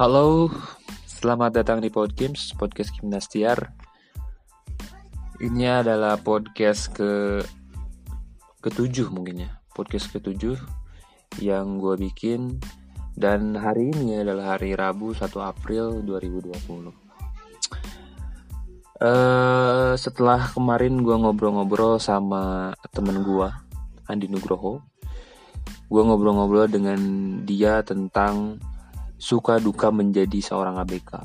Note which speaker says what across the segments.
Speaker 1: Halo, selamat datang di Podgames, podcast Gimnastiar. Ini adalah podcast ke ketujuh mungkin ya, podcast ketujuh yang gue bikin dan hari ini adalah hari Rabu 1 April 2020. Uh, setelah kemarin gue ngobrol-ngobrol sama temen gue, Andi Nugroho, gue ngobrol-ngobrol dengan dia tentang suka duka menjadi seorang ABK.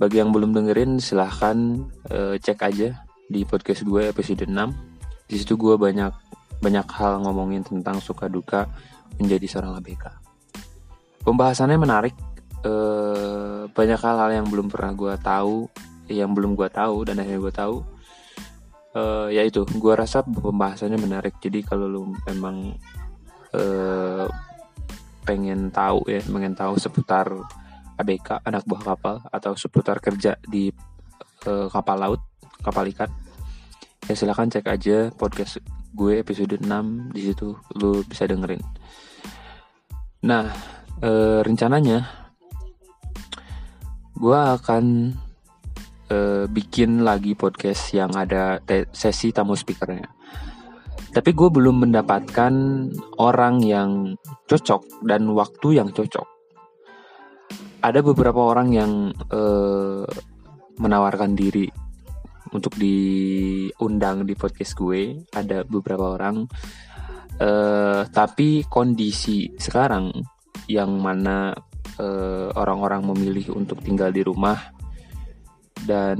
Speaker 1: Bagi yang belum dengerin, silahkan uh, cek aja di podcast gue episode 6. Di situ gue banyak banyak hal ngomongin tentang suka duka menjadi seorang ABK. Pembahasannya menarik, uh, banyak hal-hal yang belum pernah gue tahu yang belum gue tahu dan akhirnya gue tahu uh, ya itu gue rasa pembahasannya menarik jadi kalau lu memang uh, pengen tahu ya pengen tahu seputar ABK anak buah kapal atau seputar kerja di uh, kapal laut kapal ikan. Ya silahkan cek aja podcast gue episode 6 di situ lu bisa dengerin. Nah uh, rencananya gue akan uh, bikin lagi podcast yang ada sesi tamu speakernya. Tapi gue belum mendapatkan orang yang cocok dan waktu yang cocok. Ada beberapa orang yang uh, menawarkan diri untuk diundang di podcast gue. Ada beberapa orang, uh, tapi kondisi sekarang yang mana orang-orang uh, memilih untuk tinggal di rumah dan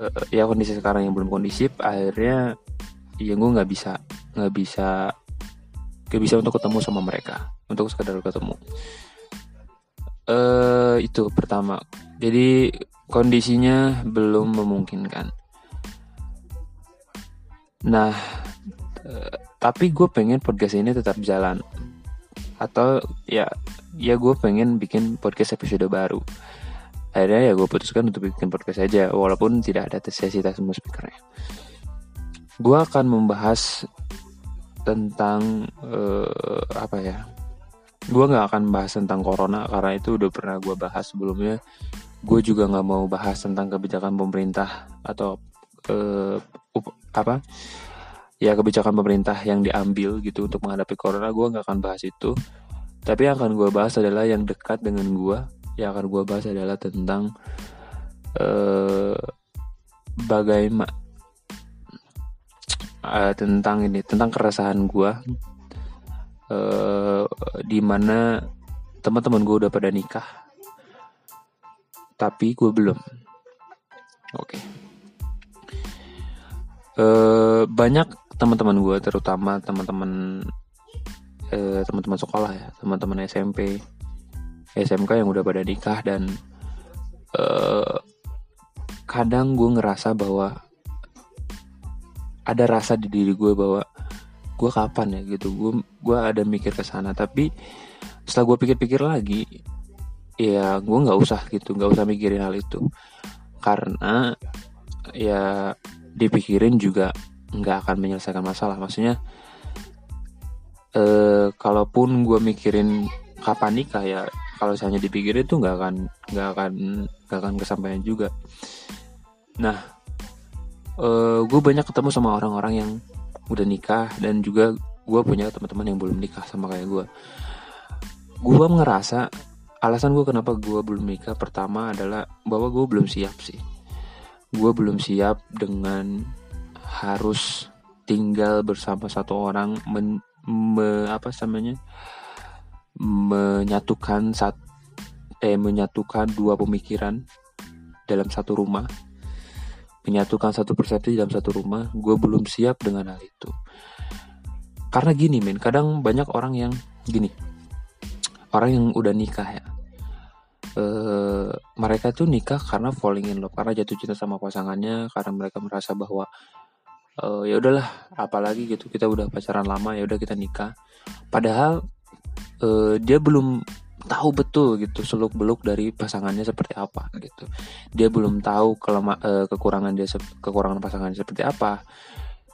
Speaker 1: uh, ya kondisi sekarang yang belum kondisif akhirnya ya gue nggak bisa nggak bisa gak bisa untuk ketemu sama mereka untuk sekedar ketemu. Uh, itu pertama. Jadi kondisinya belum memungkinkan. Nah uh, tapi gue pengen podcast ini tetap jalan. Atau ya ya gue pengen bikin podcast episode baru. Akhirnya ya gue putuskan untuk bikin podcast aja walaupun tidak ada sesi semua speakernya gue akan membahas tentang uh, apa ya gue nggak akan bahas tentang corona karena itu udah pernah gue bahas sebelumnya. Gue juga nggak mau bahas tentang kebijakan pemerintah atau uh, apa ya kebijakan pemerintah yang diambil gitu untuk menghadapi corona. Gue nggak akan bahas itu. Tapi yang akan gue bahas adalah yang dekat dengan gue yang akan gue bahas adalah tentang uh, bagaimana uh, tentang ini tentang keresahan gue uh, di mana teman-teman gue udah pada nikah tapi gue belum oke okay. uh, banyak teman-teman gue terutama teman-teman uh, teman-teman sekolah ya teman-teman SMP SMK yang udah pada nikah dan uh, kadang gue ngerasa bahwa ada rasa di diri gue bahwa gue kapan ya gitu. Gue gue ada mikir ke sana. Tapi setelah gue pikir-pikir lagi ya gue nggak usah gitu. Nggak usah mikirin hal itu. Karena ya dipikirin juga nggak akan menyelesaikan masalah. Maksudnya eh, kalaupun gue mikirin kapan nikah ya kalau misalnya dipikirin tuh nggak akan nggak akan nggak akan kesampaian juga. Nah uh, eh, gue banyak ketemu sama orang-orang yang udah nikah dan juga gue punya teman-teman yang belum nikah sama kayak gue gue ngerasa alasan gue kenapa gue belum nikah pertama adalah bahwa gue belum siap sih. Gue belum siap dengan harus tinggal bersama satu orang men, me, apa namanya menyatukan saat eh menyatukan dua pemikiran dalam satu rumah menyatukan satu persepsi dalam satu rumah gue belum siap dengan hal itu. Karena gini men kadang banyak orang yang gini. Orang yang udah nikah ya. E, mereka tuh nikah karena falling in love karena jatuh cinta sama pasangannya karena mereka merasa bahwa e, ya udahlah apalagi gitu kita udah pacaran lama ya udah kita nikah. Padahal uh, dia belum tahu betul gitu seluk beluk dari pasangannya seperti apa gitu. Dia belum tahu kelema, uh, kekurangan dia kekurangan pasangannya seperti apa.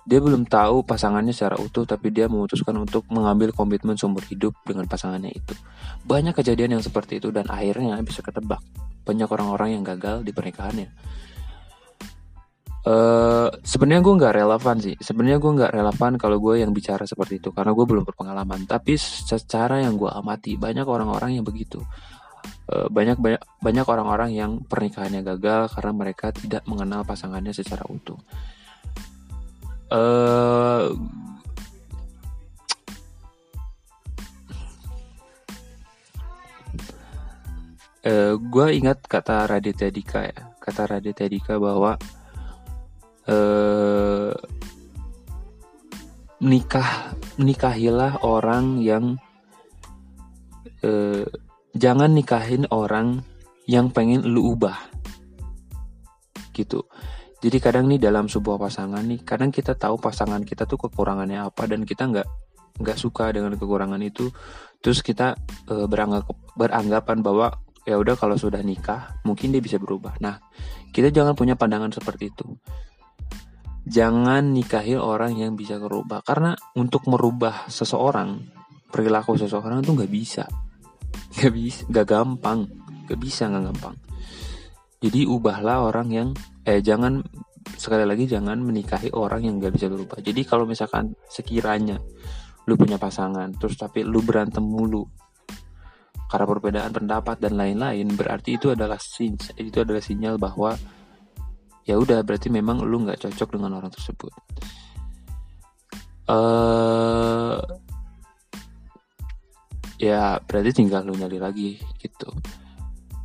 Speaker 1: Dia belum tahu pasangannya secara utuh tapi dia memutuskan untuk mengambil komitmen seumur hidup dengan pasangannya itu. Banyak kejadian yang seperti itu dan akhirnya bisa ketebak. Banyak orang-orang yang gagal di pernikahannya Uh, sebenarnya gue nggak relevan sih. Sebenarnya gue nggak relevan kalau gue yang bicara seperti itu karena gue belum berpengalaman. Tapi secara yang gue amati banyak orang-orang yang begitu. Uh, banyak banyak banyak orang-orang yang pernikahannya gagal karena mereka tidak mengenal pasangannya secara utuh. Uh, uh, gue ingat kata Raditya Dika ya, kata Raditya Dika bahwa eh, nikah nikahilah orang yang eh, jangan nikahin orang yang pengen lu ubah. Gitu. Jadi kadang nih dalam sebuah pasangan nih kadang kita tahu pasangan kita tuh kekurangannya apa dan kita nggak nggak suka dengan kekurangan itu. Terus kita e, beranggap beranggapan bahwa ya udah kalau sudah nikah mungkin dia bisa berubah. Nah kita jangan punya pandangan seperti itu jangan nikahi orang yang bisa merubah karena untuk merubah seseorang perilaku seseorang tuh nggak bisa. Nggak bisa nggak gampang. Nggak bisa nggak gampang. Jadi ubahlah orang yang eh jangan sekali lagi jangan menikahi orang yang nggak bisa berubah. Jadi kalau misalkan sekiranya lu punya pasangan terus tapi lu berantem mulu karena perbedaan pendapat dan lain-lain berarti itu adalah sin itu adalah sinyal bahwa ya udah berarti memang lu nggak cocok dengan orang tersebut. Uh, ya berarti tinggal lu nyari lagi gitu.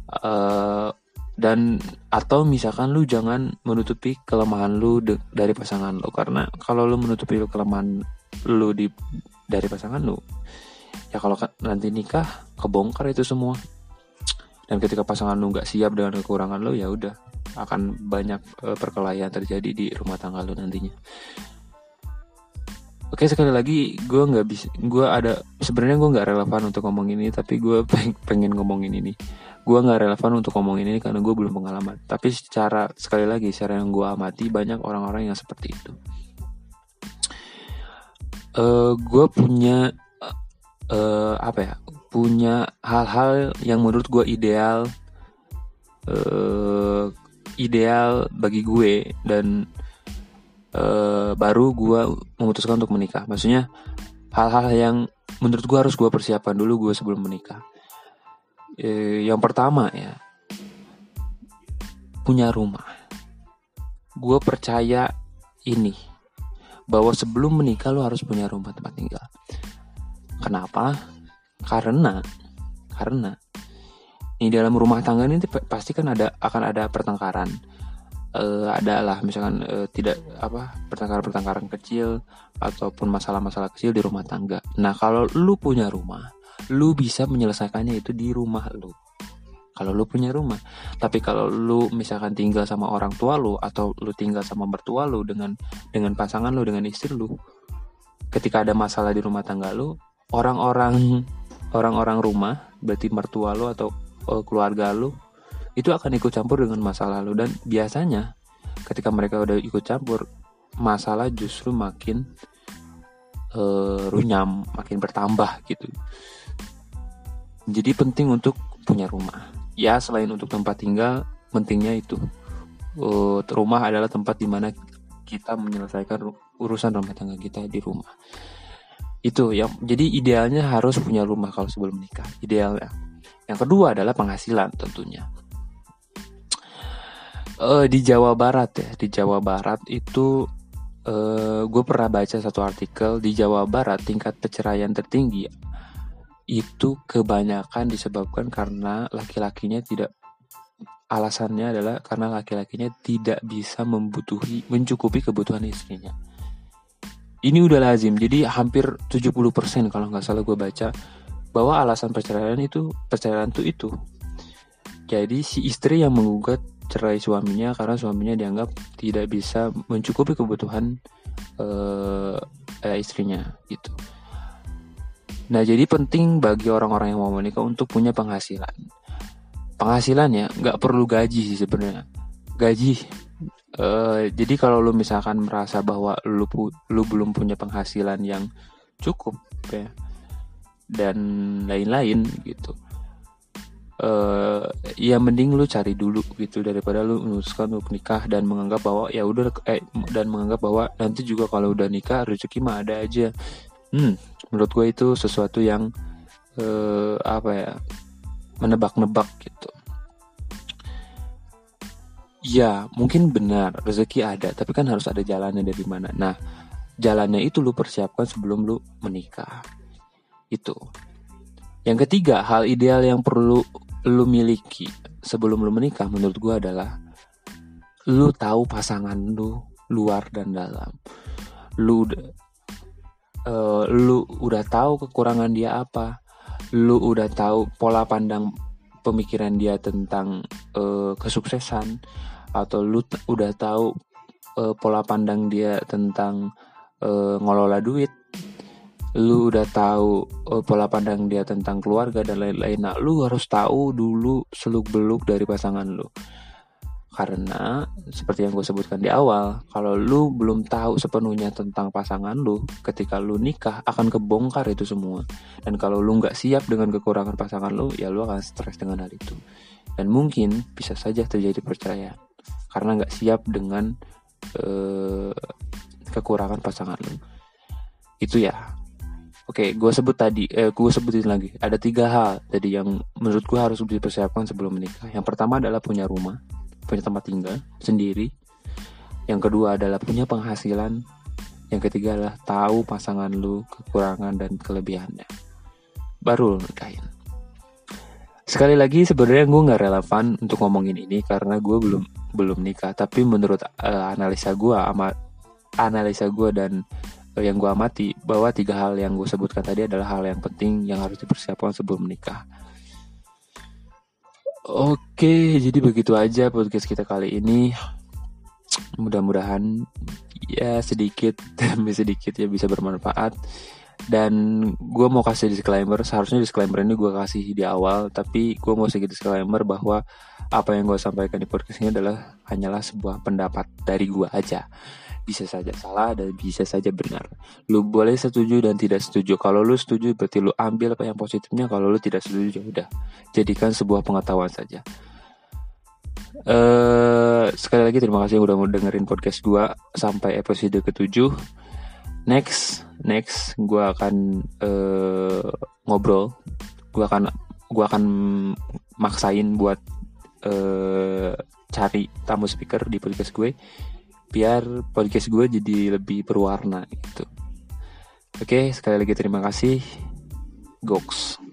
Speaker 1: Uh, dan atau misalkan lu jangan menutupi kelemahan lu dari pasangan lu karena kalau lu menutupi kelemahan lu di dari pasangan lu ya kalau nanti nikah kebongkar itu semua. Dan ketika pasangan lu nggak siap dengan kekurangan lu ya udah akan banyak uh, perkelahian terjadi di rumah tangga lo nantinya. Oke sekali lagi gue nggak bisa gue ada sebenarnya gue nggak relevan untuk ngomong ini tapi gue pengen ngomongin ini. Gue nggak relevan untuk ngomongin ini karena gue belum pengalaman. Tapi secara sekali lagi secara yang gue amati banyak orang-orang yang seperti itu. Uh, gue punya uh, apa ya punya hal-hal yang menurut gue ideal uh, ideal bagi gue dan uh, baru gue memutuskan untuk menikah. Maksudnya hal-hal yang menurut gue harus gue persiapkan dulu gue sebelum menikah. Uh, yang pertama ya punya rumah. Gue percaya ini bahwa sebelum menikah lo harus punya rumah tempat tinggal. Kenapa? Karena karena di dalam rumah tangga ini pasti kan ada akan ada pertengkaran uh, adalah misalkan uh, tidak apa pertengkaran-pertengkaran kecil ataupun masalah-masalah kecil di rumah tangga. Nah kalau lu punya rumah, lu bisa menyelesaikannya itu di rumah lu. Kalau lu punya rumah, tapi kalau lu misalkan tinggal sama orang tua lu atau lu tinggal sama mertua lu dengan dengan pasangan lu dengan istri lu, ketika ada masalah di rumah tangga lu, orang-orang orang-orang rumah berarti mertua lu atau uh, keluarga lu itu akan ikut campur dengan masa lalu dan biasanya ketika mereka udah ikut campur masalah justru makin uh, runyam makin bertambah gitu. Jadi penting untuk punya rumah. Ya selain untuk tempat tinggal pentingnya itu uh, rumah adalah tempat di mana kita menyelesaikan urusan rumah tangga kita di rumah. Itu yang jadi idealnya harus punya rumah kalau sebelum menikah idealnya yang kedua adalah penghasilan tentunya. Uh, di Jawa Barat ya, di Jawa Barat itu uh, gue pernah baca satu artikel di Jawa Barat tingkat perceraian tertinggi itu kebanyakan disebabkan karena laki-lakinya tidak alasannya adalah karena laki-lakinya tidak bisa membutuhi mencukupi kebutuhan istrinya. Ini udah lazim, jadi hampir 70% kalau nggak salah gue baca bahwa alasan perceraian itu perceraian itu itu. Jadi si istri yang menggugat cerai suaminya karena suaminya dianggap tidak bisa mencukupi kebutuhan uh, istrinya gitu. Nah jadi penting bagi orang-orang yang mau menikah untuk punya penghasilan. Penghasilan ya nggak perlu gaji sih sebenarnya. Gaji uh, jadi kalau lu misalkan merasa bahwa lu lu belum punya penghasilan yang cukup ya dan lain-lain gitu. Uh, ya mending lu cari dulu gitu daripada lu memutuskan untuk nikah dan menganggap bahwa ya udah eh, dan menganggap bahwa nanti juga kalau udah nikah rezeki mah ada aja. Hmm menurut gue itu sesuatu yang uh, apa ya menebak-nebak gitu. Ya mungkin benar rezeki ada tapi kan harus ada jalannya dari mana. Nah jalannya itu lu persiapkan sebelum lu menikah itu yang ketiga hal ideal yang perlu lu miliki sebelum lu menikah menurut gua adalah lu tahu pasangan lu luar dan dalam. Lu uh, lu udah tahu kekurangan dia apa. Lu udah tahu pola pandang pemikiran dia tentang uh, kesuksesan. Atau lu udah tahu uh, pola pandang dia tentang uh, ngelola duit lu udah tahu uh, pola pandang dia tentang keluarga dan lain-lain nah lu harus tahu dulu seluk beluk dari pasangan lu karena seperti yang gue sebutkan di awal, kalau lu belum tahu sepenuhnya tentang pasangan lu, ketika lu nikah akan kebongkar itu semua. Dan kalau lu nggak siap dengan kekurangan pasangan lu, ya lu akan stres dengan hal itu. Dan mungkin bisa saja terjadi perceraian karena nggak siap dengan uh, kekurangan pasangan lu. Itu ya. Oke, gue sebut tadi, eh, gue sebutin lagi. Ada tiga hal tadi yang menurut gue harus dipersiapkan sebelum menikah. Yang pertama adalah punya rumah punya tempat tinggal sendiri. Yang kedua adalah punya penghasilan. Yang ketiga adalah tahu pasangan lu kekurangan dan kelebihannya. Baru nikahin. Sekali lagi sebenarnya gue nggak relevan untuk ngomongin ini karena gue belum belum nikah. Tapi menurut uh, analisa gue, amat analisa gue dan yang gue amati bahwa tiga hal yang gue sebutkan tadi adalah hal yang penting yang harus dipersiapkan sebelum menikah. Oke, jadi begitu aja podcast kita kali ini. Mudah-mudahan ya sedikit demi sedikit ya bisa bermanfaat. Dan gue mau kasih disclaimer, seharusnya disclaimer ini gue kasih di awal, tapi gue mau sedikit disclaimer bahwa apa yang gue sampaikan di podcast ini adalah hanyalah sebuah pendapat dari gue aja bisa saja salah dan bisa saja benar. Lu boleh setuju dan tidak setuju. Kalau lu setuju berarti lu ambil apa yang positifnya. Kalau lu tidak setuju ya udah jadikan sebuah pengetahuan saja. Uh, sekali lagi terima kasih udah mau dengerin podcast gua sampai episode ketujuh. Next, next gua akan uh, ngobrol. Gua akan gua akan maksain buat uh, cari tamu speaker di podcast gue biar podcast gue jadi lebih berwarna gitu. Oke, sekali lagi terima kasih. Goks.